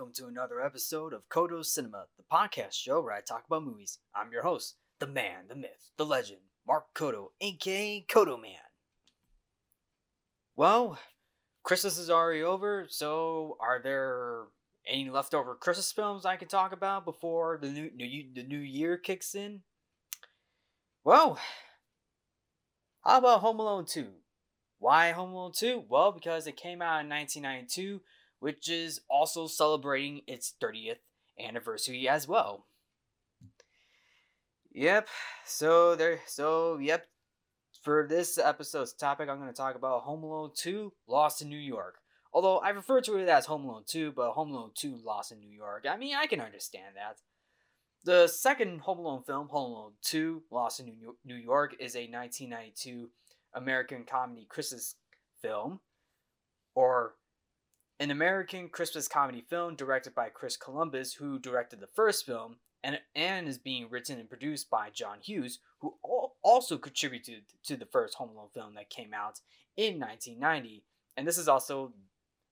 welcome to another episode of Codo Cinema, the podcast show where I talk about movies. I'm your host, the man, the myth, the legend, Mark Codo, aka Codo Man. Well, Christmas is already over, so are there any leftover Christmas films I can talk about before the new, new the new year kicks in? Well, how about Home Alone 2? Why Home Alone 2? Well, because it came out in 1992 which is also celebrating its 30th anniversary as well. Yep. So there so yep. For this episode's topic, I'm going to talk about Home Alone 2 Lost in New York. Although I refer to it as Home Alone 2, but Home Alone 2 Lost in New York. I mean, I can understand that. The second Home Alone film, Home Alone 2 Lost in New York, is a 1992 American comedy Christmas film, or an American Christmas comedy film directed by Chris Columbus, who directed the first film, and, and is being written and produced by John Hughes, who also contributed to the first Home Alone film that came out in 1990. And this is also,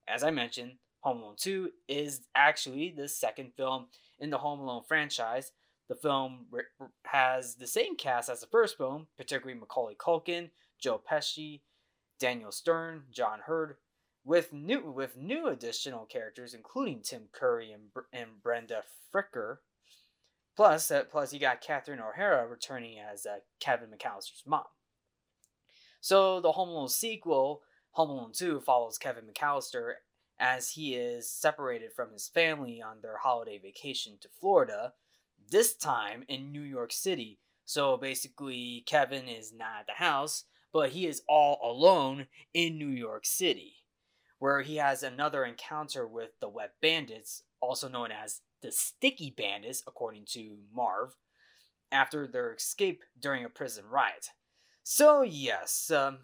as I mentioned, Home Alone 2 is actually the second film in the Home Alone franchise. The film has the same cast as the first film, particularly Macaulay Culkin, Joe Pesci, Daniel Stern, John Heard, with new with new additional characters, including Tim Curry and, and Brenda Fricker. Plus, uh, plus you got Catherine O'Hara returning as uh, Kevin McAllister's mom. So the Home Alone sequel, Home Alone 2, follows Kevin McAllister as he is separated from his family on their holiday vacation to Florida, this time in New York City. So basically, Kevin is not at the house, but he is all alone in New York City where he has another encounter with the Wet Bandits, also known as the Sticky Bandits, according to Marv, after their escape during a prison riot. So yes, um,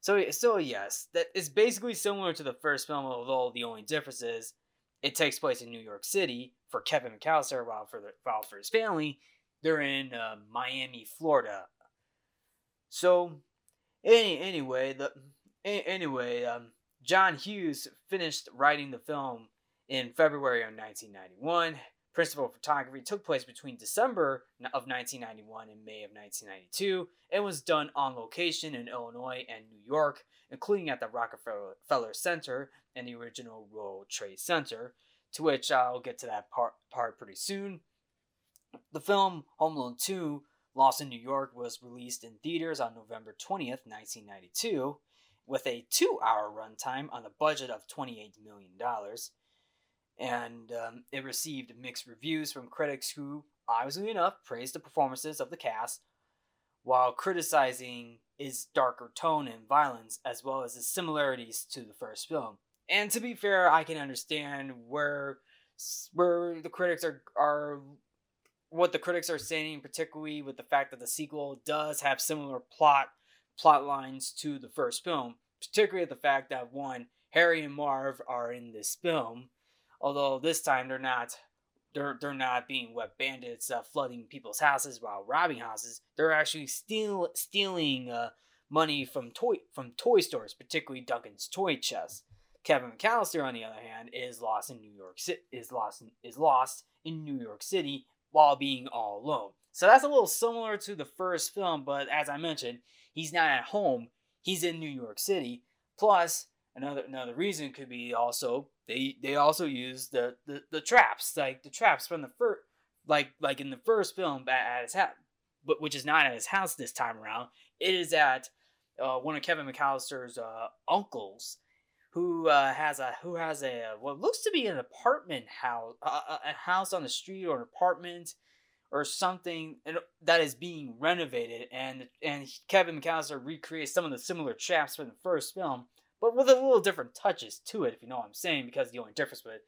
so so yes, that is basically similar to the first film, although the only difference is it takes place in New York City for Kevin McAllister, while for the while for his family, they're in uh, Miami, Florida. So, any anyway, the anyway, um, John Hughes finished writing the film in February of 1991. Principal photography took place between December of 1991 and May of 1992 and was done on location in Illinois and New York, including at the Rockefeller Center and the original World Trade Center, to which I'll get to that part, part pretty soon. The film Home Alone 2 Lost in New York was released in theaters on November 20th, 1992 with a two hour runtime on a budget of $28 million. And um, it received mixed reviews from critics who, obviously enough, praised the performances of the cast while criticizing its darker tone and violence as well as its similarities to the first film. And to be fair, I can understand where where the critics are are what the critics are saying, particularly with the fact that the sequel does have similar plot plot lines to the first film, particularly the fact that one, Harry and Marv are in this film, although this time they're not they're they're not being wet bandits uh, flooding people's houses while robbing houses. They're actually steal stealing uh, money from toy from toy stores, particularly Duncan's Toy Chest. Kevin McAllister, on the other hand, is lost in New York City. Is lost in, is lost in New York City while being all alone. So that's a little similar to the first film, but as I mentioned, he's not at home. He's in New York City. Plus, another another reason could be also they they also use the the, the traps like the traps from the first like like in the first film at, at his house, but which is not at his house this time around. It is at uh, one of Kevin McAllister's uh, uncles, who uh, has a who has a what looks to be an apartment house, a, a house on the street or an apartment or something that is being renovated, and and Kevin McAllister recreates some of the similar traps from the first film, but with a little different touches to it, if you know what I'm saying. Because the only difference with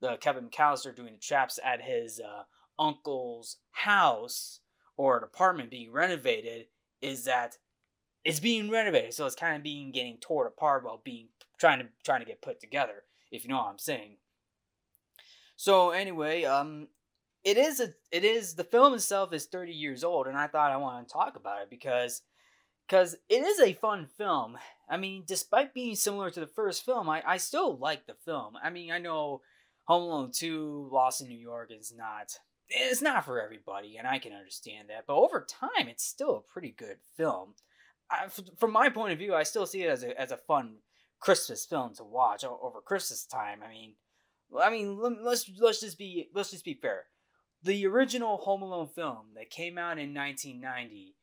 the Kevin McAllister doing the traps at his uh, uncle's house or an apartment being renovated is that it's being renovated, so it's kind of being getting torn apart while being trying to trying to get put together, if you know what I'm saying. So anyway, um, it is a it is the film itself is 30 years old and i thought i wanted to talk about it because because it is a fun film i mean despite being similar to the first film i, I still like the film i mean i know Home Alone 2 Lost in New York is not it's not for everybody and I can understand that, but over time it's still a pretty good film. I, from my point of view, I still see it as a as a fun Christmas film to watch over Christmas time. I mean, I mean, let's let's just be let's just be fair. The original Home Alone film that came out in 1990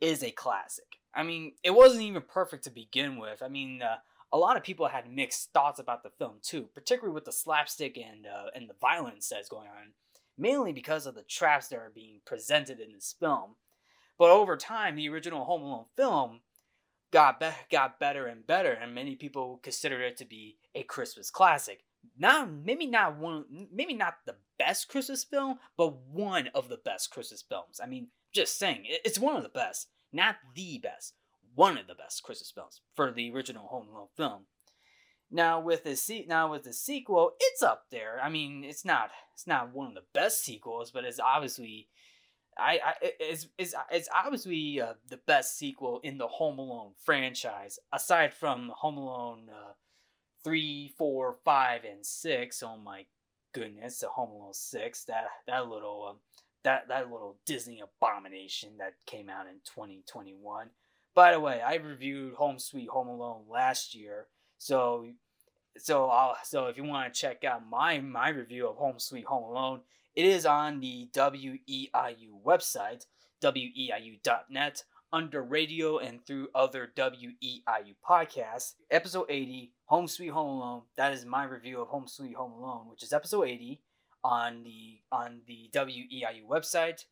is a classic. I mean, it wasn't even perfect to begin with. I mean, uh, a lot of people had mixed thoughts about the film too, particularly with the slapstick and uh, and the violence that's going on, mainly because of the traps that are being presented in this film. But over time, the original Home Alone film got be- got better and better, and many people consider it to be a Christmas classic. Not maybe not one, maybe not the best Christmas film, but one of the best Christmas films. I mean, just saying, it's one of the best, not the best one of the best Christmas films for the original Home Alone film. Now with the se- now with the sequel, it's up there. I mean, it's not it's not one of the best sequels, but it's obviously I, I it's, it's, it's obviously uh, the best sequel in the Home Alone franchise, aside from Home Alone uh, three, four, five, and six. Oh my goodness, the Home Alone six that that little um, that that little Disney abomination that came out in twenty twenty one. By the way, I reviewed Home Sweet Home Alone last year, so so I'll, so if you want to check out my my review of Home Sweet Home Alone, it is on the WEIU website, weiu.net, under radio and through other WEIU podcasts. Episode 80, Home Sweet Home Alone. That is my review of Home Sweet Home Alone, which is episode 80 on the on the WEIU website,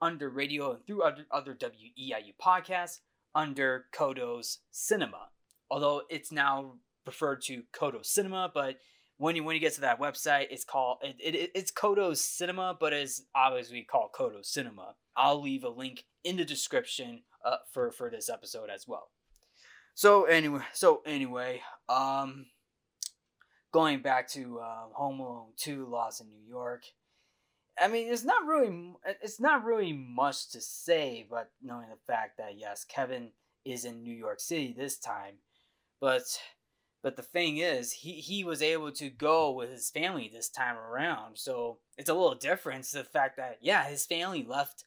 under radio and through other, other WEIU podcasts under Codo's Cinema. Although it's now referred to Codo Cinema, but when you when you get to that website, it's called it, it it's Codo's Cinema, but it's obviously called Codo Cinema. I'll leave a link in the description uh, for for this episode as well. So anyway, so anyway, um, going back to uh, Home Alone Two: Lost in New York. I mean, it's not really it's not really much to say, but knowing the fact that yes, Kevin is in New York City this time, but but the thing is, he he was able to go with his family this time around, so it's a little different. The fact that yeah, his family left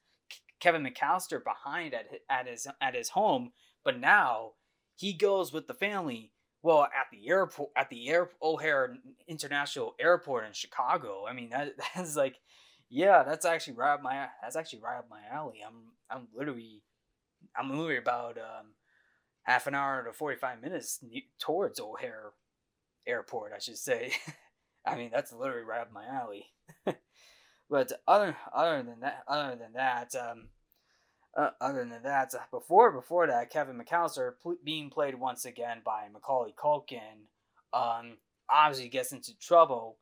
Kevin McAllister behind at at his at his home, but now he goes with the family. Well, at the airport, at the Air O'Hare International Airport in Chicago. I mean, that that's like yeah, that's actually right up my that's actually right up my alley. I'm I'm literally I'm literally about um, half an hour to forty five minutes towards O'Hare Airport, I should say. I mean, that's literally right up my alley. but other other than that, other than that, um, uh, other than that, uh, before before that, Kevin McAllister pl- being played once again by Macaulay Culkin, um, obviously gets into trouble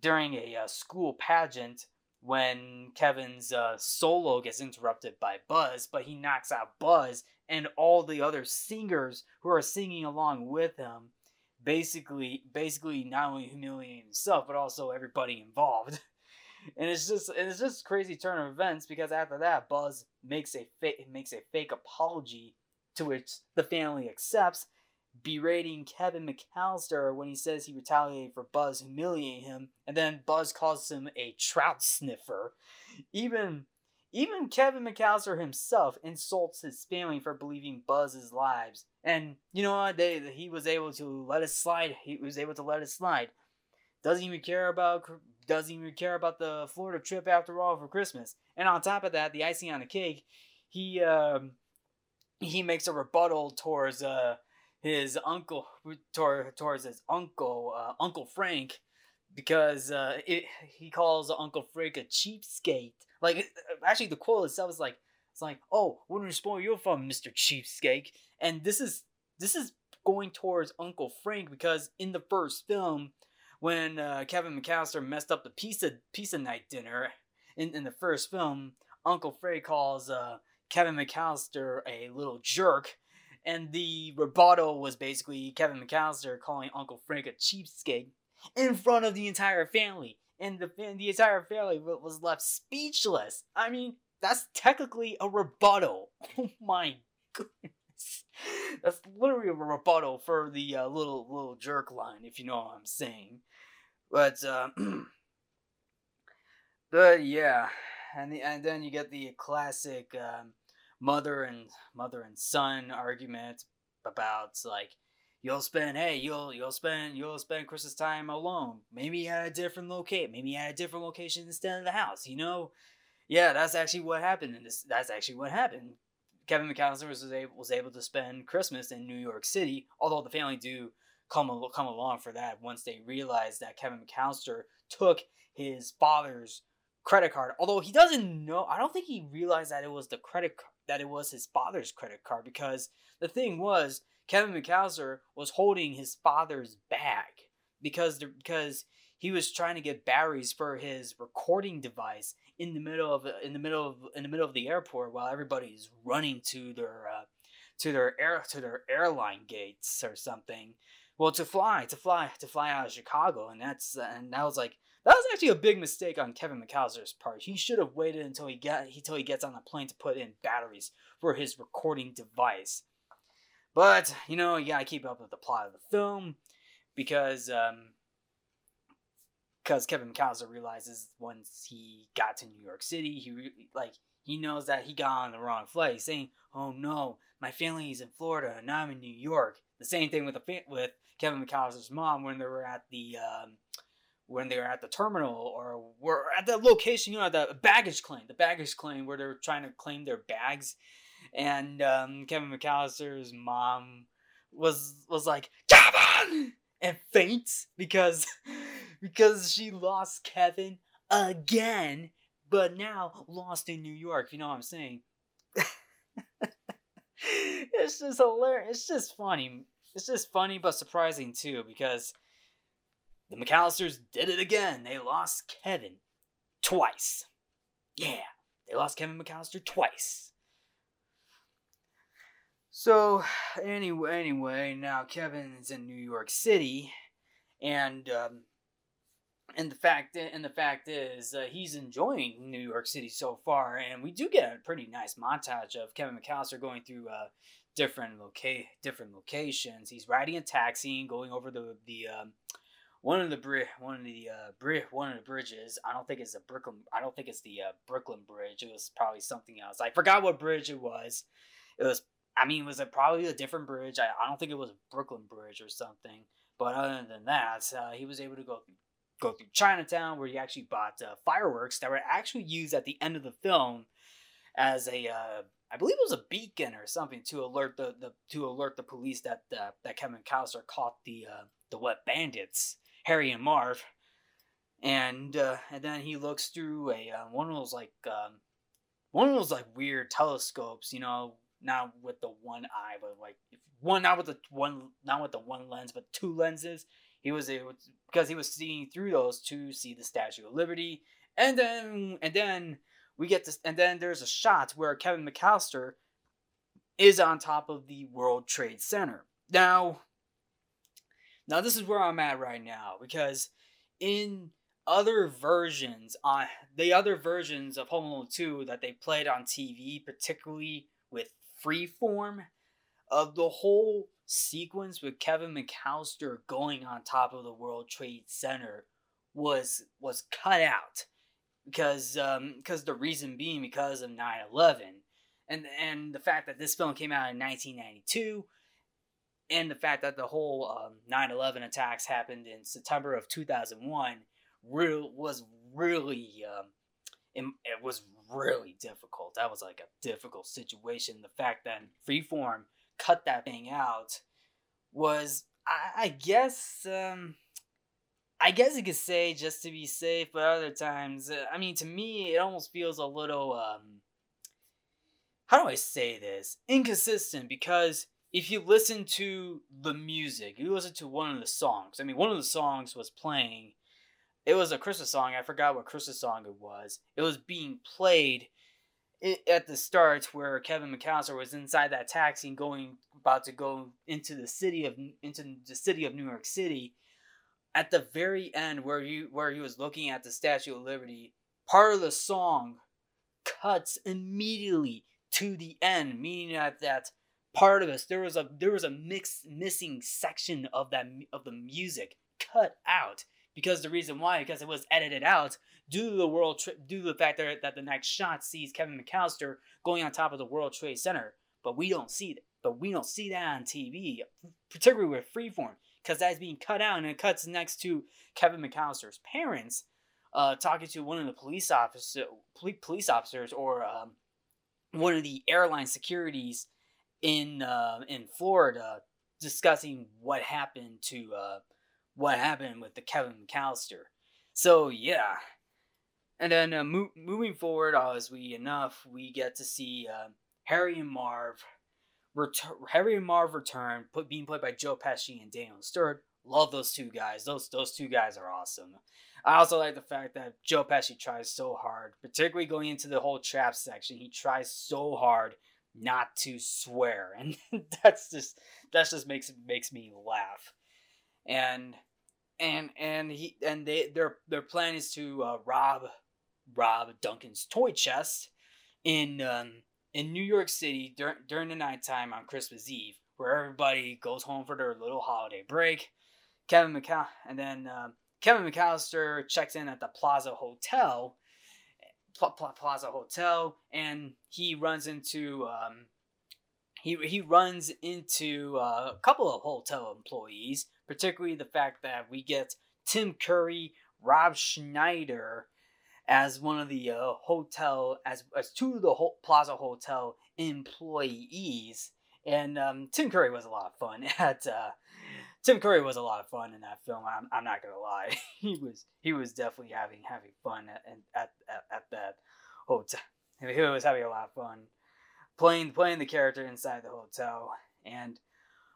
during a uh, school pageant when Kevin's uh, solo gets interrupted by Buzz, but he knocks out Buzz and all the other singers who are singing along with him. Basically, basically not only humiliating himself but also everybody involved. And it's just it's just crazy turn of events because after that, Buzz makes a fake makes a fake apology to which the family accepts, berating Kevin McAllister when he says he retaliated for Buzz humiliating him, and then Buzz calls him a trout sniffer. Even even Kevin McAllister himself insults his family for believing Buzz's lies. And you know what? They he was able to let it slide. He was able to let it slide. Doesn't even care about doesn't even care about the Florida trip after all for Christmas. And on top of that, the icing on the cake, he um, he makes a rebuttal towards uh his uncle towards his uncle uh, Uncle Frank because uh, it, he calls Uncle Frank a cheapskate. Like actually, the quote itself is like it's like, "Oh, wouldn't spoil your fun, Mister Cheapskate?" And this is this is going towards Uncle Frank because in the first film, when uh, Kevin McAllister messed up the pizza pizza night dinner in, in the first film, Uncle Frank calls uh, Kevin McAllister a little jerk and the rebuttal was basically Kevin McAllister calling Uncle Frank a cheapskate in front of the entire family. And the, and the entire family was left speechless. I mean, that's technically a rebuttal. Oh my goodness. That's literally a rebuttal for the uh, little little jerk line, if you know what I'm saying. But um, but yeah, and the, and then you get the classic um, mother and mother and son argument about like you'll spend hey you'll you'll spend you'll spend Christmas time alone. Maybe at a different location maybe at a different location instead of the house you know? Yeah that's actually what happened and this that's actually what happened Kevin McAllister was able, was able to spend Christmas in New York City although the family do come come along for that once they realized that Kevin McAllister took his father's credit card. Although he doesn't know I don't think he realized that it was the credit that it was his father's credit card because the thing was Kevin McAllister was holding his father's bag because because he was trying to get batteries for his recording device in the middle of in the middle of in the middle of the airport while everybody's running to their uh, to their air to their airline gates or something. Well, to fly to fly to fly out of Chicago, and that's and that was like that was actually a big mistake on Kevin McAllister's part. He should have waited until he got until he gets on the plane to put in batteries for his recording device. But you know, you gotta keep up with the plot of the film because um, because Kevin McAllister realizes once he got to New York City, he re- like he knows that he got on the wrong flight. Saying, "Oh no, my family is in Florida and I'm in New York." The same thing with the fa- with Kevin McAllister's mom when they were at the um, when they were at the terminal or were at the location, you know, the baggage claim, the baggage claim where they're trying to claim their bags and um, Kevin McAllister's mom was was like Kevin and faints because because she lost Kevin again, but now lost in New York. You know what I'm saying? it's just hilarious. It's just funny. It's just funny but surprising too because the McAllisters did it again. They lost Kevin twice. Yeah, they lost Kevin McAllister twice. So anyway, anyway, now Kevin's in New York City, and um, and the fact and the fact is uh, he's enjoying New York City so far, and we do get a pretty nice montage of Kevin McAllister going through uh, different loca- different locations. He's riding a taxi and going over the the um, one of the bri- one of the uh, bri- one of the bridges. I don't think it's the Brooklyn. I don't think it's the uh, Brooklyn Bridge. It was probably something else. I forgot what bridge it was. It was I mean, it was it probably a different bridge? I, I don't think it was Brooklyn Bridge or something. But other than that, uh, he was able to go through, go through Chinatown, where he actually bought uh, fireworks that were actually used at the end of the film as a, uh, I believe it was a beacon or something to alert the, the to alert the police that uh, that Kevin Costner caught the uh, the wet bandits, Harry and Marv. And uh, and then he looks through a one of those like um, one of those like weird telescopes, you know, not with the one eye, but like one not with the one not with the one lens, but two lenses. He was able because he was seeing through those to see the Statue of Liberty, and then and then we get this, and then there's a shot where Kevin McAllister is on top of the World Trade Center. Now, now this is where I'm at right now because in other versions on the other versions of Home Alone 2 that they played on TV, particularly with freeform of the whole sequence with Kevin McAllister going on top of the World Trade Center was was cut out because um because the reason being because of 9/11 and and the fact that this film came out in 1992 and the fact that the whole um, 9/11 attacks happened in September of 2001 real was really um, it was really difficult. That was like a difficult situation. The fact that Freeform cut that thing out was, I, I guess, um, I guess you could say just to be safe, but other times, uh, I mean, to me, it almost feels a little, um, how do I say this? Inconsistent because if you listen to the music, you listen to one of the songs. I mean, one of the songs was playing it was a Christmas song. I forgot what Christmas song it was. It was being played at the start where Kevin McAllister was inside that taxi and going about to go into the city of into the city of New York City. At the very end, where you where he was looking at the Statue of Liberty, part of the song cuts immediately to the end, meaning that that part of us there was a there was a mix missing section of that of the music cut out because the reason why because it was edited out due to the world tri- due to the fact that, that the next shot sees Kevin McAllister going on top of the World Trade Center, but we don't see that. But we don't see that on TV, particularly with Freeform, because that's being cut out and it cuts next to Kevin McAllister's parents uh, talking to one of the police officer police officers or um, one of the airline securities in uh, in Florida discussing what happened to uh, what happened with the Kevin McAllister. So yeah, and then uh, mo- moving forward, as we enough, we get to see uh, Harry and Marv. Return, Harry and Marv return, put, being played by Joe Pesci and Daniel Stewart. Love those two guys. Those those two guys are awesome. I also like the fact that Joe Pesci tries so hard, particularly going into the whole trap section. He tries so hard not to swear, and that's just that's just makes makes me laugh. And and and he and they their their plan is to uh, rob rob Duncan's toy chest in um, in New York City dur- during the nighttime on Christmas Eve, where everybody goes home for their little holiday break. Kevin McCall and then um, Kevin McAllister checks in at the Plaza Hotel, Plaza Hotel, and he runs into um, he he runs into uh, a couple of hotel employees, particularly the fact that we get Tim Curry, Rob Schneider as one of the uh, hotel as as two of the Plaza Hotel employees, and um, Tim Curry was a lot of fun at uh, Tim Curry was a lot of fun in that film. I'm, I'm not gonna lie, he was he was definitely having having fun at at at, at that hotel. He was having a lot of fun playing playing the character inside the hotel. And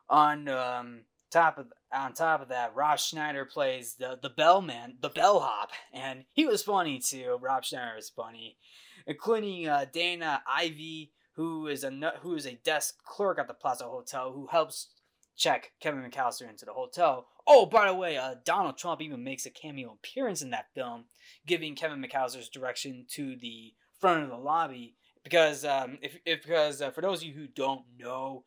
on um, top of on top of that, Rob Schneider plays the the bellman, the bellhop, and he was funny too. Rob Schneider is funny, including uh, Dana Ivey, who is a who is a desk clerk at the Plaza Hotel, who helps check Kevin McAllister into the hotel. Oh, by the way, uh, Donald Trump even makes a cameo appearance in that film, giving Kevin McAllister's direction to the front of the lobby. Because um, if, if because uh, for those of you who don't know,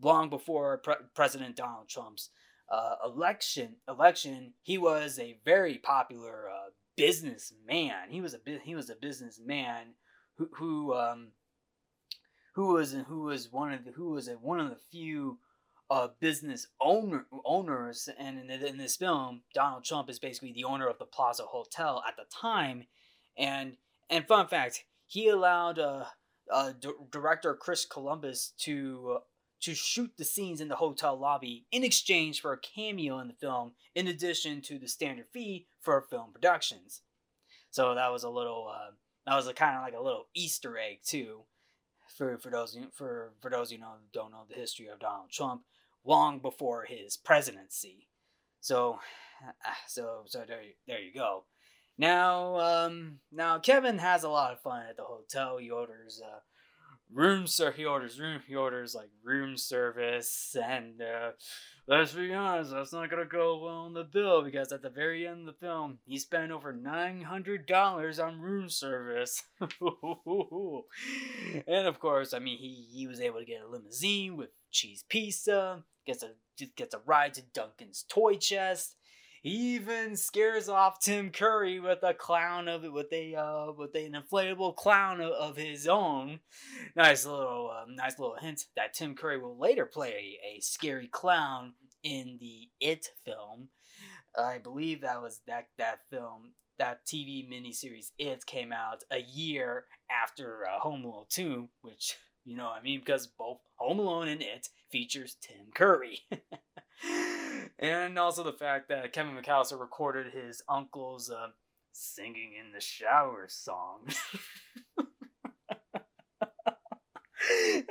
long before Pre- President Donald Trump's uh, election election, he was a very popular uh, businessman. He was a he was a businessman who who um, who was who was one of the, who was a, one of the few uh, business owner owners, and in, in this film, Donald Trump is basically the owner of the Plaza Hotel at the time, and and fun fact, he allowed uh, uh, d- director Chris Columbus to to shoot the scenes in the hotel lobby in exchange for a cameo in the film, in addition to the standard fee for film productions. So that was a little uh, that was a kind of like a little Easter egg too, for for those for for those you know don't know the history of Donald Trump long before his presidency. So, so, so there, there you go. Now, um, now Kevin has a lot of fun at the hotel. He orders, uh, room ser he orders room he orders like room service and uh let's be honest that's not gonna go well on the bill because at the very end of the film he spent over $900 on room service. And of course i mean he he was able to get a limousine with cheese pizza gets a gets a ride to duncan's toy chest even scares off Tim Curry with a clown of it, with a uh, with an inflatable clown of, of his own. Nice little, uh, nice little hint that Tim Curry will later play a, a scary clown in the It film. I believe that was that that film that TV miniseries It came out a year after uh, Home Alone 2, which you know I mean because both Home Alone and It features Tim Curry. and also the fact that Kevin McAllister recorded his uncle's uh, singing in the shower song.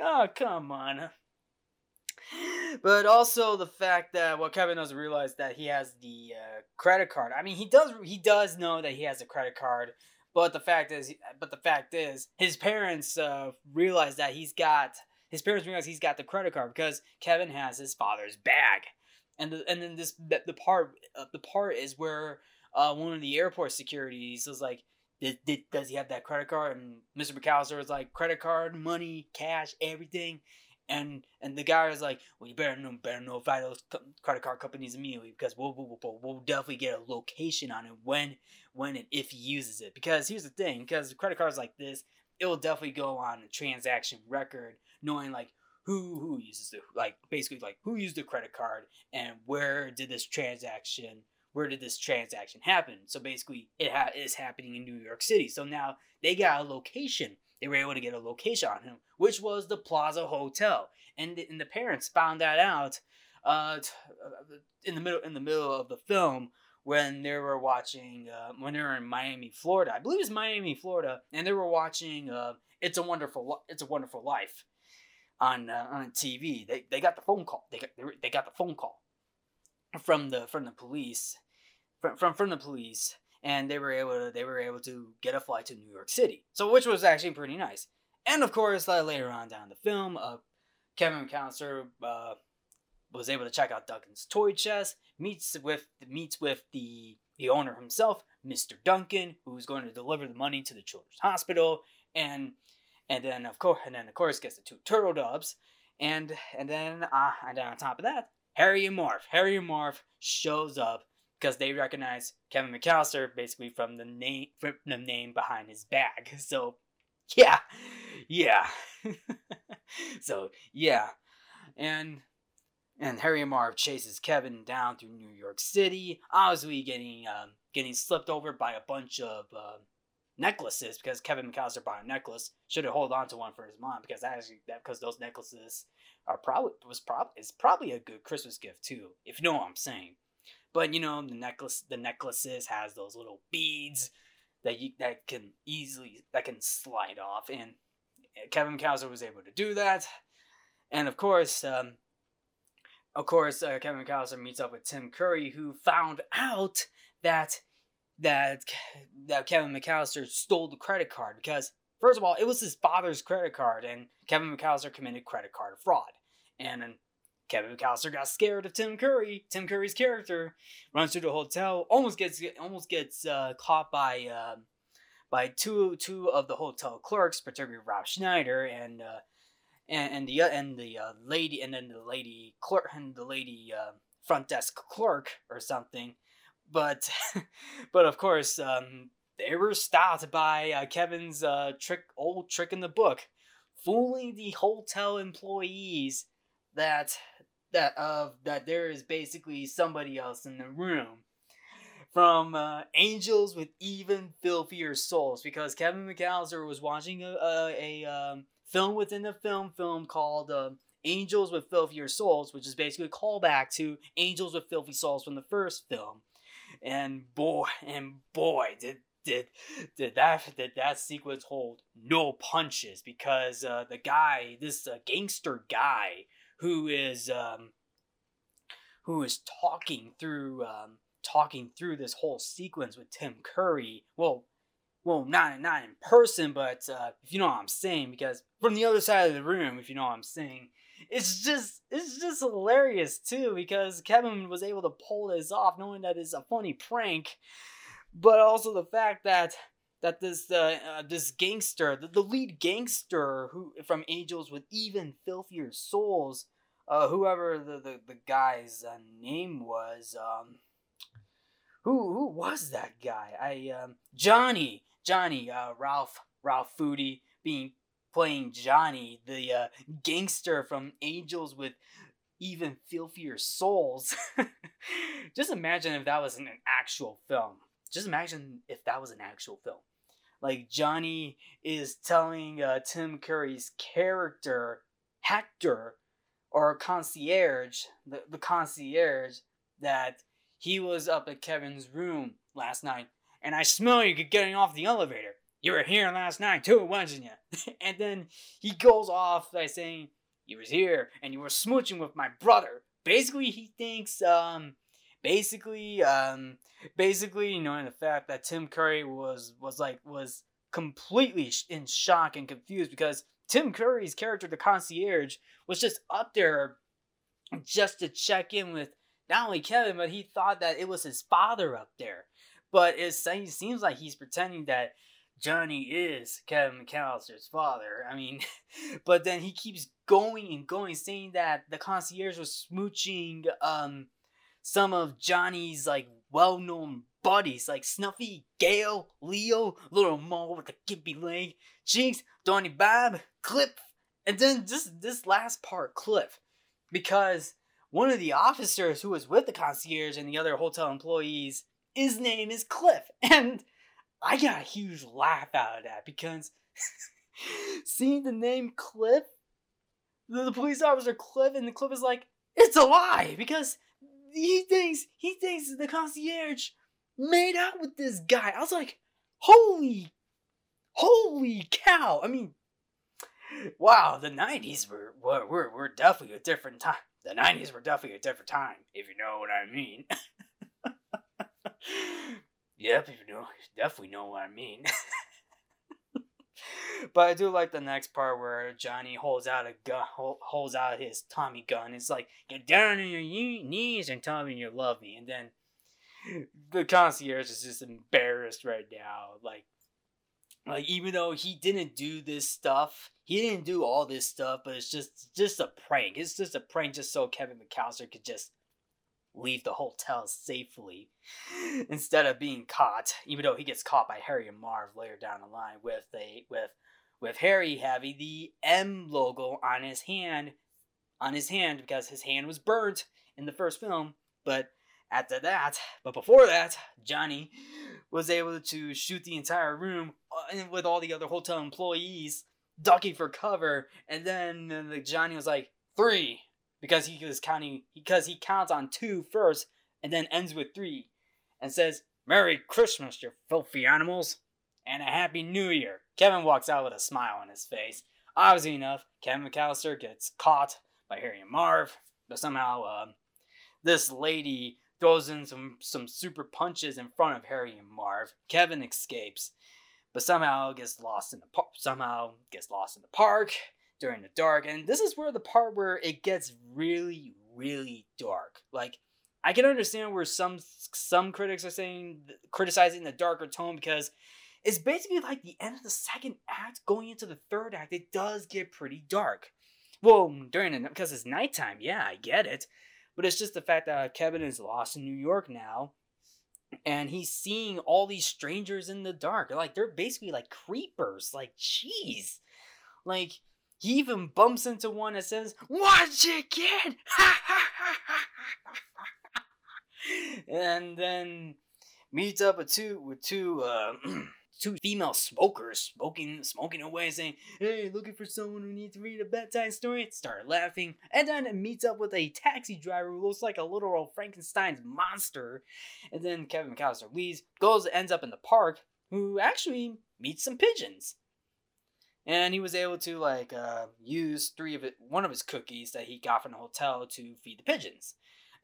oh, come on. But also the fact that what Kevin doesn't realize that he has the uh, credit card. I mean, he does he does know that he has a credit card, but the fact is, but the fact is, his parents uh, realize that he's got his parents realize he's got the credit card because Kevin has his father's bag and the, and then this the, the part uh, the part is where uh, one of the airport securities was like, did, did, does he have that credit card? And Mr. McAllister was like, credit card, money, cash, everything. And and the guy was like, "Well, you better know, better notify those credit card companies immediately because we'll, we'll, we'll, we'll definitely get a location on it when when and if he uses it. Because here's the thing: because credit cards like this, it will definitely go on a transaction record, knowing like who who uses it, like basically like who used the credit card and where did this transaction where did this transaction happen? So basically, it ha- is happening in New York City. So now they got a location. They were able to get a location on him, which was the Plaza Hotel, and the, and the parents found that out uh, in the middle in the middle of the film when they were watching uh, when they were in Miami, Florida. I believe it's Miami, Florida, and they were watching uh, "It's a Wonderful It's a Wonderful Life" on uh, on TV. They, they got the phone call. They got they got the phone call from the from the police from, from from the police, and they were able to they were able to get a flight to New York City. So which was actually pretty nice. And of course, uh, later on down the film, uh, Kevin McAllister uh, was able to check out Duncan's toy chest, meets with meets with the the owner himself, Mr. Duncan, who's going to deliver the money to the children's hospital, and and then of course and then of course gets the two turtle doves, and and then uh, and then on top of that, Harry and Marv. Harry and Marv shows up because they recognize Kevin McAllister basically from the name from the name behind his bag. So yeah, yeah. so yeah, and and Harry and Marv chases Kevin down through New York City, obviously getting um, getting slipped over by a bunch of uh, necklaces because Kevin McAllister bought a necklace. Should have hold on to one for his mom because actually that because those necklaces are probably was probably is probably a good Christmas gift too, if you know what I'm saying. But you know, the necklace the necklaces has those little beads that you that can easily that can slide off, and Kevin McAllister was able to do that. And of course, um, of course, uh, Kevin McAllister meets up with Tim Curry, who found out that that that Kevin McAllister stole the credit card because first of all, it was his father's credit card, and Kevin McAllister committed credit card fraud. And then Kevin McAllister got scared of Tim Curry. Tim Curry's character runs through the hotel, almost gets almost gets uh, caught by uh, by two two of the hotel clerks, particularly Rob Schneider and uh, and, and the and the uh, lady and then the lady clerk and the lady uh, front desk clerk or something. But but of course um, they were stopped by uh, Kevin's trick old trick in the book, fooling the hotel employees that that of that there is basically somebody else in the room from uh, Angels with Even Filthier Souls because Kevin McAllister was watching a, a, a um, film within a film film called uh, Angels with Filthier Souls, which is basically a callback to Angels with Filthy Souls from the first film. And boy, and boy, did did did that did that sequence hold no punches because uh, the guy, this uh, gangster guy, who is um, who is talking through um, talking through this whole sequence with Tim Curry. Well, well, not not in person, but uh, if you know what I'm saying, because from the other side of the room, if you know what I'm saying, it's just it's just hilarious too, because Kevin was able to pull this off, knowing that it's a funny prank, but also the fact that that this uh, uh, this gangster, the, the lead gangster who from Angels with even filthier souls, uh, whoever the, the, the guy's uh, name was, um, who who was that guy? I um, Johnny Johnny uh, Ralph Ralph Foody being playing Johnny, the uh, gangster from Angels with even filthier souls. Just imagine if that was an actual film. Just imagine if that was an actual film. Like Johnny is telling uh, Tim Curry's character Hector or concierge, the, the concierge, that he was up at Kevin's room last night and I smell you getting off the elevator. You were here last night too, wasn't you? and then he goes off by saying, You was here and you were smooching with my brother. Basically, he thinks, um, basically, um, basically, knowing the fact that Tim Curry was was like was completely in shock and confused because Tim Curry's character, the concierge, was just up there just to check in with not only Kevin, but he thought that it was his father up there. But it seems like he's pretending that Johnny is Kevin McAllister's father. I mean, but then he keeps going and going, saying that the concierge was smooching um some of Johnny's like well-known buddies like Snuffy, Gale, Leo, Little Mole with the gimpy leg, Jinx, Donny Bob, Cliff, and then this this last part, Cliff, because one of the officers who was with the concierge and the other hotel employees, his name is Cliff, and I got a huge laugh out of that because seeing the name Cliff, the, the police officer Cliff, and the Cliff is like, it's a lie because he thinks he thinks the concierge made out with this guy. I was like, holy, holy cow! I mean, wow, the '90s were were were, were definitely a different time. The '90s were definitely a different time, if you know what I mean. Yep, you know, definitely know what I mean. but I do like the next part where Johnny holds out a gun, holds out his Tommy gun. It's like, get down on your knees and tell me you love me. And then the concierge is just embarrassed right now. Like, like even though he didn't do this stuff, he didn't do all this stuff, but it's just just a prank. It's just a prank, just so Kevin McAllister could just leave the hotel safely instead of being caught even though he gets caught by harry and marv later down the line with a with with harry having the m logo on his hand on his hand because his hand was burnt in the first film. But after that but before that johnny was able to shoot the entire room uh, with all the other hotel employees ducking for cover. And then johnny was like three because he was counting because he counts on two first and then ends with three and says merry christmas you filthy animals and a happy new year. Kevin walks out with a smile on his face. Obviously enough kevin mcallister gets caught by harry and marv but somehow uh, this lady throws in some, some super punches in front of harry and marv. Kevin escapes but somehow gets lost in the park somehow gets lost in the park during the dark. And this is where the part where it gets really, really dark. Like, I can understand where some some critics are saying criticizing the darker tone because it's basically like the end of the second act going into the third act. It does get pretty dark. Well, mm, during the because it's nighttime. Yeah, I get it, but it's just the fact that uh, Kevin is lost in New York now, and he's seeing all these strangers in the dark. Like they're basically like creepers. Like, jeez, like he even bumps into one that says, Watch it, kid! and then meets up with two with two uh, two female smokers smoking smoking away saying hey looking for someone who needs to read a bedtime story. Start laughing. And then meets up with a taxi driver who looks like a literal frankenstein's monster. And then kevin mcallister leaves goes ends up in the park who actually meets some pigeons and he was able to like uh, use three of it, one of his cookies that he got from the hotel to feed the pigeons.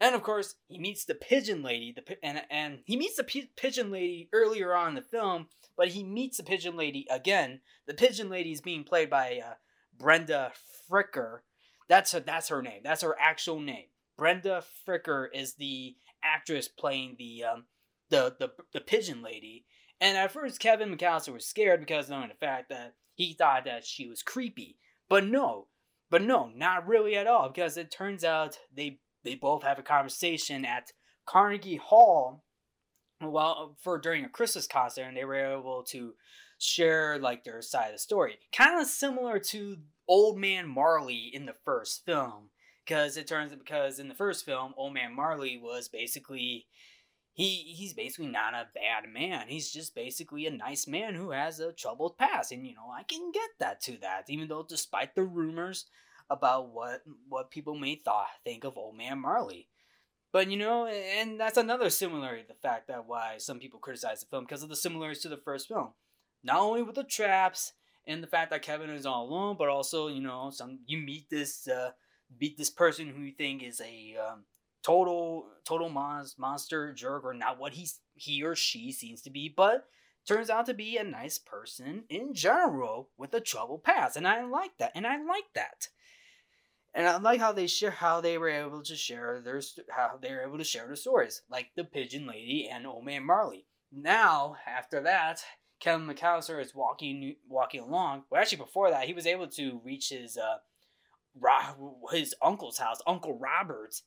And of course, he meets the pigeon lady, the and and he meets the p- pigeon lady earlier on in the film, but he meets the pigeon lady again. The pigeon lady is being played by uh, Brenda Fricker. That's her, that's her name. That's her actual name. Brenda Fricker is the actress playing the um, the the the pigeon lady. And at first, Kevin McAllister was scared because knowing the fact that he thought that she was creepy. But no, but no, not really at all, because it turns out they they both have a conversation at Carnegie Hall well for during a Christmas concert and they were able to share like their side of the story. Kind of similar to Old Man Marley in the first film. Because it turns because in the first film, Old Man Marley was basically he he's basically not a bad man. He's just basically a nice man who has a troubled past, and you know I can get that to that. Even though, despite the rumors about what what people may thought think of Old Man Marley, but you know, and that's another similarity. The fact that why some people criticize the film because of the similarities to the first film, not only with the traps and the fact that Kevin is all alone, but also you know some you meet this uh, meet this person who you think is a um, total total mon- monster jerk or not what he's he or she seems to be, but turns out to be a nice person in general with a troubled past, and I like that, and I like that. And I like how they share how they were able to share their how they were able to share their stories, like the pigeon lady and old man Marley. Now, after that, Kevin McAllister is walking walking along. Well, actually, before that, he was able to reach his uh, his uncle's house, Uncle Robert's.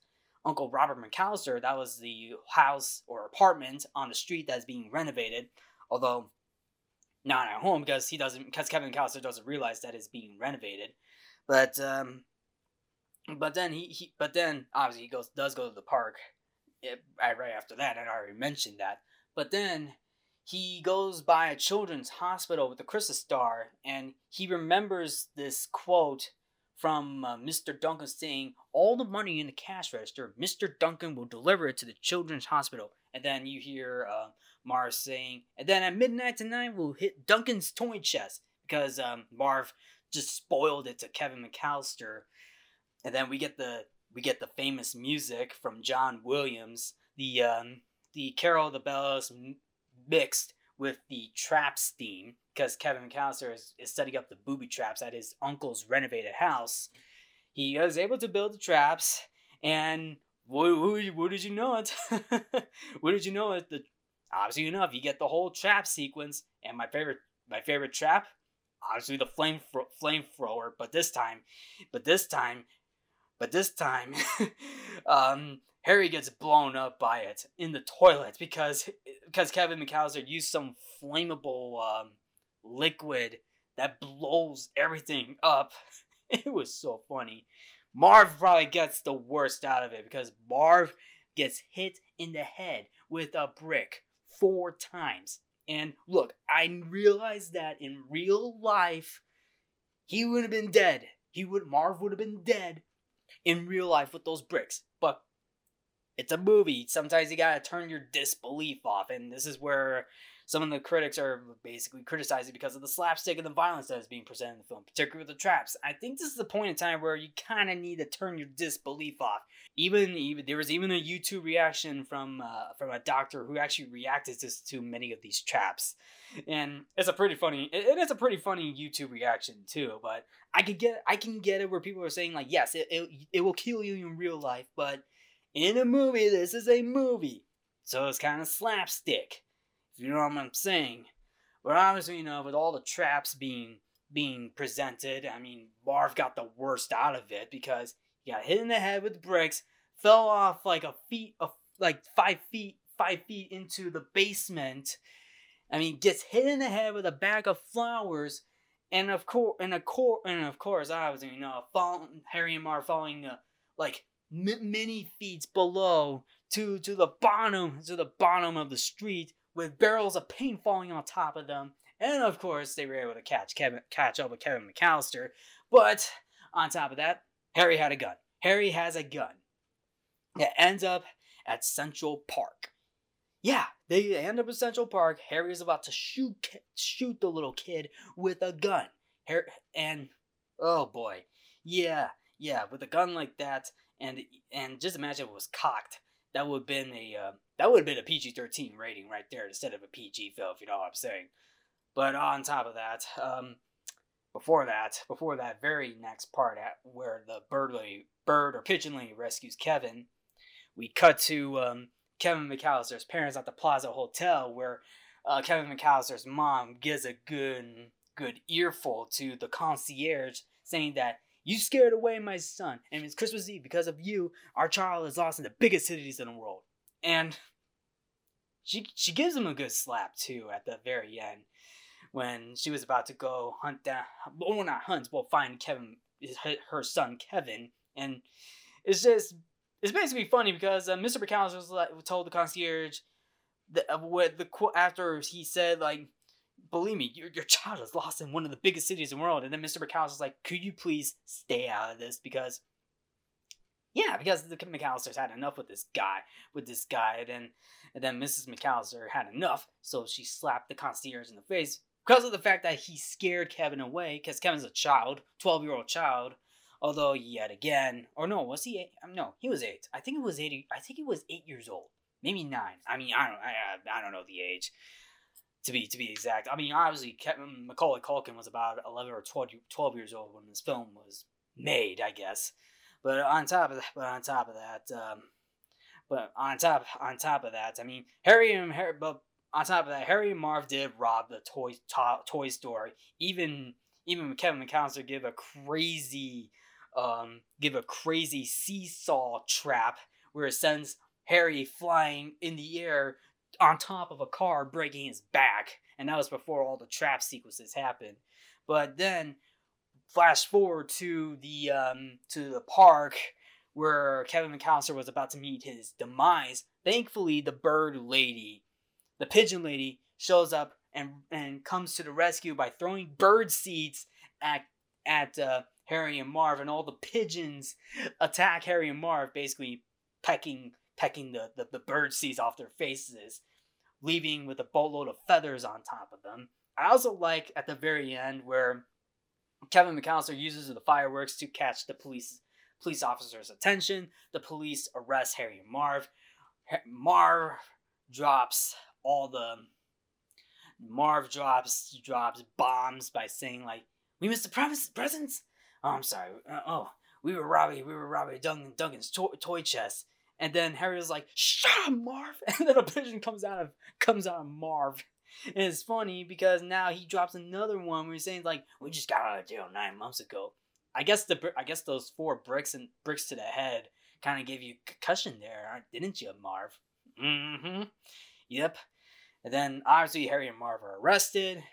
Uncle Robert McAllister. That was the house or apartment on the street that's being renovated. Although not at home because he doesn't because Kevin McAllister doesn't realize that it's being renovated. But um, but then he, he but then obviously he goes does go to the park it, right after that, and I already mentioned that. But then he goes by a children's hospital with the Christmas star, and he remembers this quote from uh, Mr. Duncan saying, "All the money in the cash register, Mr. Duncan will deliver it to the children's hospital." And then you hear uh, Marv saying, "And then at midnight tonight, we'll hit Duncan's toy chest because um, Marv just spoiled it to Kevin McAllister." And then we get the we get the famous music from John Williams, the um, the Carol of the Bells mixed with the traps theme because Kevin McAllister is, is setting up the booby traps at his uncle's renovated house. He was able to build the traps, and what, what, what did you know it? what did you know it? The obviously enough, you get the whole trap sequence, and my favorite my favorite trap, obviously the flame flamethrower, but this time, but this time but this time, um, Harry gets blown up by it in the toilet because because Kevin McAllister used some flammable um, liquid that blows everything up. It was so funny. Marv probably gets the worst out of it because Marv gets hit in the head with a brick four times. And look, I realize that in real life, he would have been dead. He would Marv would have been dead in real life with those bricks. It's a movie. Sometimes you gotta turn your disbelief off, and this is where some of the critics are basically criticizing because of the slapstick and the violence that is being presented in the film, particularly with the traps. I think this is the point in time where you kind of need to turn your disbelief off. Even, even there was even a YouTube reaction from uh, from a doctor who actually reacted to, to many of these traps, and it's a pretty funny. It, it is a pretty funny YouTube reaction too. But I could get I can get it where people are saying like, yes, it it, it will kill you in real life, but in a movie, this is a movie, so it's kind of slapstick if you know what I'm saying. But obviously, you know, with all the traps being being presented, I mean, Marv got the worst out of it because he got hit in the head with bricks, fell off like a feet, of like five feet, five feet into the basement. I mean, gets hit in the head with a bag of flowers, and of course, and of course, and of course, I was, you know, falling, Harry and Marv falling uh, like m- many feet below to to the bottom to the bottom of the street with barrels of paint falling on top of them. And of course, they were able to catch Kevin, catch up with Kevin McAllister. But on top of that, Harry had a gun. Harry has a gun. It ends up at Central Park. Yeah, they end up at Central Park. Harry is about to shoot shoot the little kid with a gun. Harry, and oh boy, yeah, yeah, with a gun like that, and and just imagine it was cocked that would have been a uh, that would have been a PG thirteen rating right there instead of a PG film, if you know what I'm saying. But on top of that, um, before that, before that very next part at where the birdly bird or pigeonly rescues Kevin, we cut to um, Kevin McAllister's parents at the Plaza Hotel, where uh, Kevin McAllister's mom gives a good good earful to the concierge, saying that you scared away my son, and it's Christmas Eve because of you. Our child is lost in the biggest cities in the world. And she she gives him a good slap too at the very end when she was about to go hunt down, well not hunt, well find Kevin, her son Kevin, and it's just it's basically funny because uh, Mr. McAllister was like, told the concierge that uh, what the after he said like believe me, your, your child is lost in one of the biggest cities in the world. And then Mr. McAllister was like, could you please stay out of this? Because, yeah, because the McAllisters had enough with this guy, with this guy. And then, and then Mrs. McAllister had enough. So she slapped the concierge in the face because of the fact that he scared Kevin away. Because Kevin's a child, 12 year old child. Although, yet again, or no, was he eight? Um, no, he was eight. I think it was eight. I think he was eight years old. Maybe nine. I mean, I don't, I, I don't know the age to be to be exact. I mean, obviously, Kevin Macaulay Culkin was about eleven or 12, 12 years old when this film was made, I guess. But on top of that, but on top of that, um, but on top on top of that, I mean, Harry and Harry, but on top of that, Harry and Marv did rob the toy to- toy store. Even even Kevin McAllister give a crazy um give a crazy seesaw trap where it sends Harry flying in the air on top of a car, breaking his back. And that was before all the trap sequences happened. But then, flash forward to the um, to the park where Kevin McAllister was about to meet his demise. Thankfully, the bird lady, the pigeon lady, shows up and and comes to the rescue by throwing bird seeds at at uh, Harry and Marv, and all the pigeons attack Harry and Marv, basically pecking pecking the, the, the bird seeds off their faces, leaving with a boatload of feathers on top of them. I also like at the very end where Kevin McAllister uses the fireworks to catch the police police officer's attention. The police arrest Harry and Marv. Marv drops all the Marv drops drops bombs by saying like, "We missed the premise presents." Oh, I'm sorry. Uh, oh, we were robbing we were robbing Duncan, Duncan's to- toy chest. And then Harry was like, "Shut up, Marv!" And then a pigeon comes out of comes out of Marv. And it's funny because now he drops another one where he's saying like, "We just got out of jail nine months ago." I guess the I guess those four bricks and bricks to the head kind of gave you concussion there, didn't you, Marv? Mm-hmm. Yep. And then obviously Harry and Marv are arrested.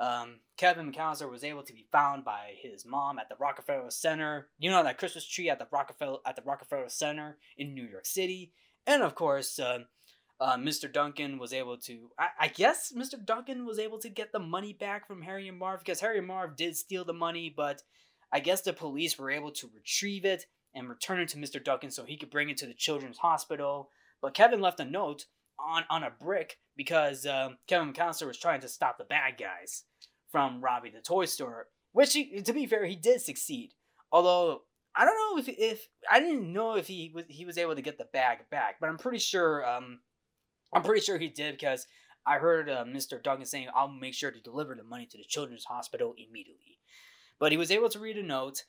Um, Kevin McAllister was able to be found by his mom at the Rockefeller Center. You know that Christmas tree at the Rockefeller at the Rockefeller Center in New York City, and of course, uh, uh, Mr. Duncan was able to. I, I, guess Mr. Duncan was able to get the money back from Harry and Marv because Harry and Marv did steal the money, but I guess the police were able to retrieve it and return it to Mr. Duncan so he could bring it to the children's hospital. But Kevin left a note on on a brick because uh, Kevin McAllister was trying to stop the bad guys from robbing the toy store. Which, he, to be fair, he did succeed. Although I don't know if if I didn't know if he was he was able to get the bag back, but I'm pretty sure um I'm pretty sure he did because I heard uh, Mr. Duncan saying I'll make sure to deliver the money to the children's hospital immediately. But he was able to read a note,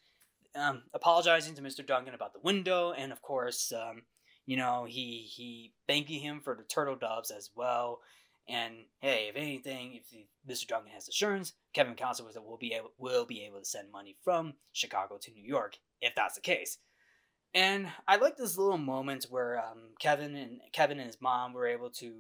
um, apologizing to Mr. Duncan about the window, and of course, um, you know, he he thanking him for the turtle doves as well, and hey, if anything, if Mr. Duncan has assurance, Kevin that will be able will be able to send money from Chicago to New York if that's the case. And I like this little moment where um, Kevin and Kevin and his mom were able to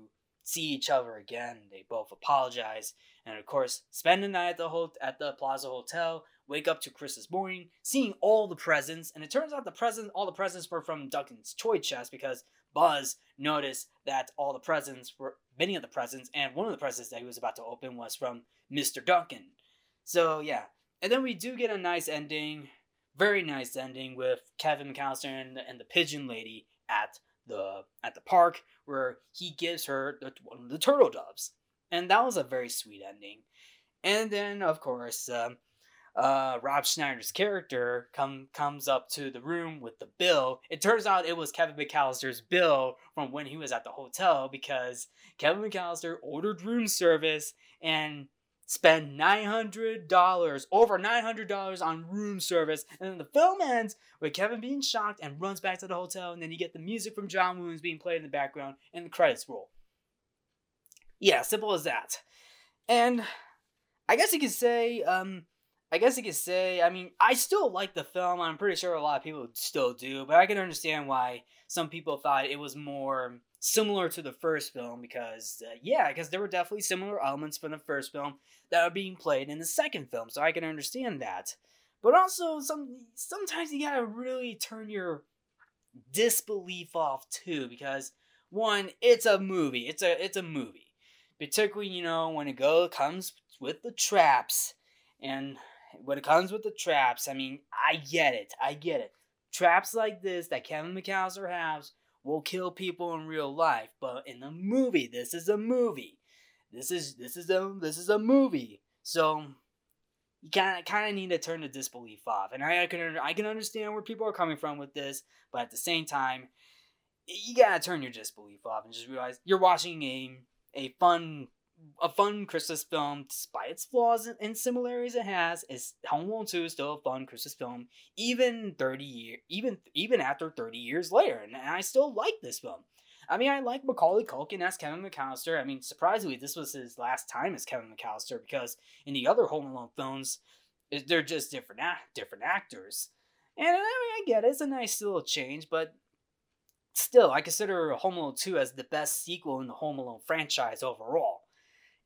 see each other again. They both apologize, and of course, spend the night at the ho- at the Plaza Hotel. Wake up to Christmas morning, seeing all the presents, and it turns out the presents, all the presents were from Duncan's toy chest because Buzz noticed that all the presents were many of the presents, and one of the presents that he was about to open was from Mr. Duncan. So yeah, and then we do get a nice ending, very nice ending with Kevin McAllister and and the pigeon lady at the at the park where he gives her the, one of the turtle doves, and that was a very sweet ending. And then of course. Um, uh, Rob Schneider's character come comes up to the room with the bill. It turns out it was Kevin McAllister's bill from when he was at the hotel because Kevin McAllister ordered room service and hundred dollars, over nine hundred dollars on room service, and then the film ends with Kevin being shocked and runs back to the hotel, and then you get the music from John Williams being played in the background, and the credits roll. Yeah, simple as that. And I guess you could say, um, I guess you could say, I mean, I still like the film. I'm pretty sure a lot of people still do, but I can understand why some people thought it was more similar to the first film because, uh, yeah, because there were definitely similar elements from the first film that are being played in the second film, so I can understand that. But also, some sometimes you gotta really turn your disbelief off too, because one, it's a movie. It's a it's a movie, particularly you know when it go comes with the traps and when it comes with the traps, I mean, I get it. I get it. Traps like this that Kevin McAllister has will kill people in real life, but in the movie, this is a movie. This is this is a this is a movie. So you kind of kind of need to turn the disbelief off. And I, I can I can understand where people are coming from with this, but at the same time, you gotta turn your disbelief off and just realize you're watching a a fun a fun Christmas film, despite its flaws and similarities it has, is Home Alone 2 is still a fun Christmas film, even 30 years, even even after 30 years later. And I still like this film. I mean, I like Macaulay Culkin as Kevin McAllister. I mean, surprisingly, this was his last time as Kevin McAllister because in the other Home Alone films, eh, they're just different different actors. And I mean, I get it; it's a nice little change, but still, I consider Home Alone 2 as the best sequel in the Home Alone franchise overall.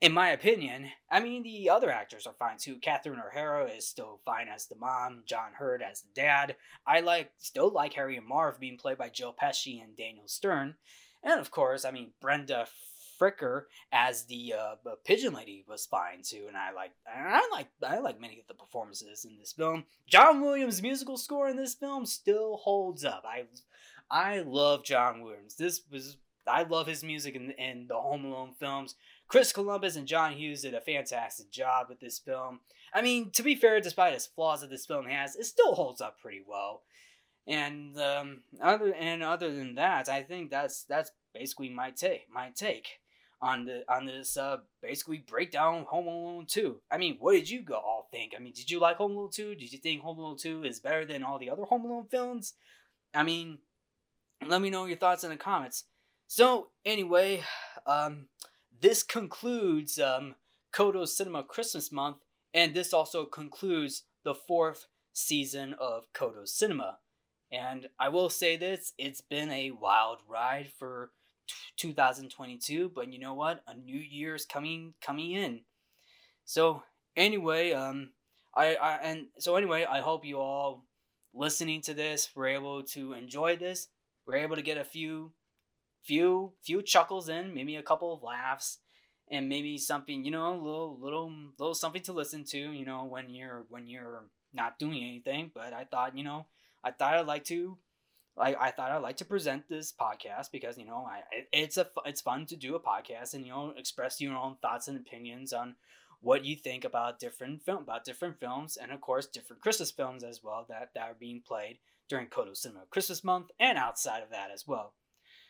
In my opinion, I mean, the other actors are fine too. Catherine O'Hara is still fine as the mom, John Heard as the dad. I like still like Harry and Marv being played by Joe Pesci and Daniel Stern. And of course, I mean, Brenda Fricker as the uh, pigeon lady was fine too, and I like I like I like many of the performances in this film. John Williams' musical score in this film still holds up. I I love John Williams. This was I love his music in, in the Home Alone films. Chris Columbus and John Hughes did a fantastic job with this film. I mean, to be fair, despite its flaws that this film has, it still holds up pretty well. And um, other and other than that, I think that's that's basically my take. My take on the on this uh basically breakdown Home Alone 2. I mean, what did you all think? I mean, did you like Home Alone 2? Did you think Home Alone 2 is better than all the other Home Alone films? I mean, let me know your thoughts in the comments. So, anyway, um, this concludes um, Codo Cinema Christmas month, and this also concludes the fourth season of Codo Cinema. And I will say this it's been a wild ride for 2022, but you know what? A new year is coming coming in. So anyway, um, I, I and so anyway, I hope you all listening to this were able to enjoy this. We're able to get a few, few, few chuckles in, maybe a couple of laughs, and maybe something you know, a little, little, little something to listen to. You know, when you're when you're not doing anything. But I thought, you know, I thought I'd like to like I thought I'd like to present this podcast because you know I it's a it's fun to do a podcast and you know express your own thoughts and opinions on what you think about different film about different films and of course different Christmas films as well that that are being played during Codo Cinema Christmas month and outside of that as well.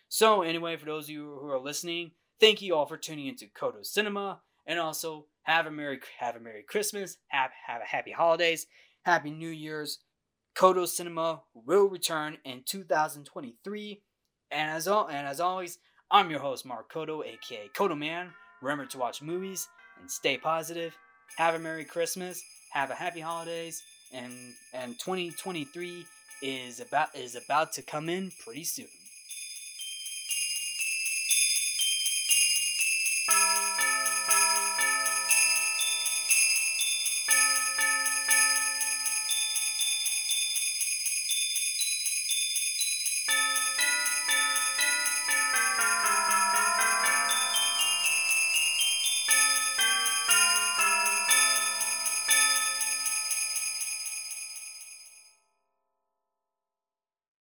So anyway, for those of you who are listening, thank you all for tuning into Codo Cinema and also have a merry have a merry Christmas, have have a happy holidays, happy New Year's Codo Cinema will return in 2023. And as, al- and as always, I'm your host, Mark Codo, aka Codo Man. Remember to watch movies and stay positive. Have a Merry Christmas. Have a Happy Holidays. And and 2023 is about is about to come in pretty soon.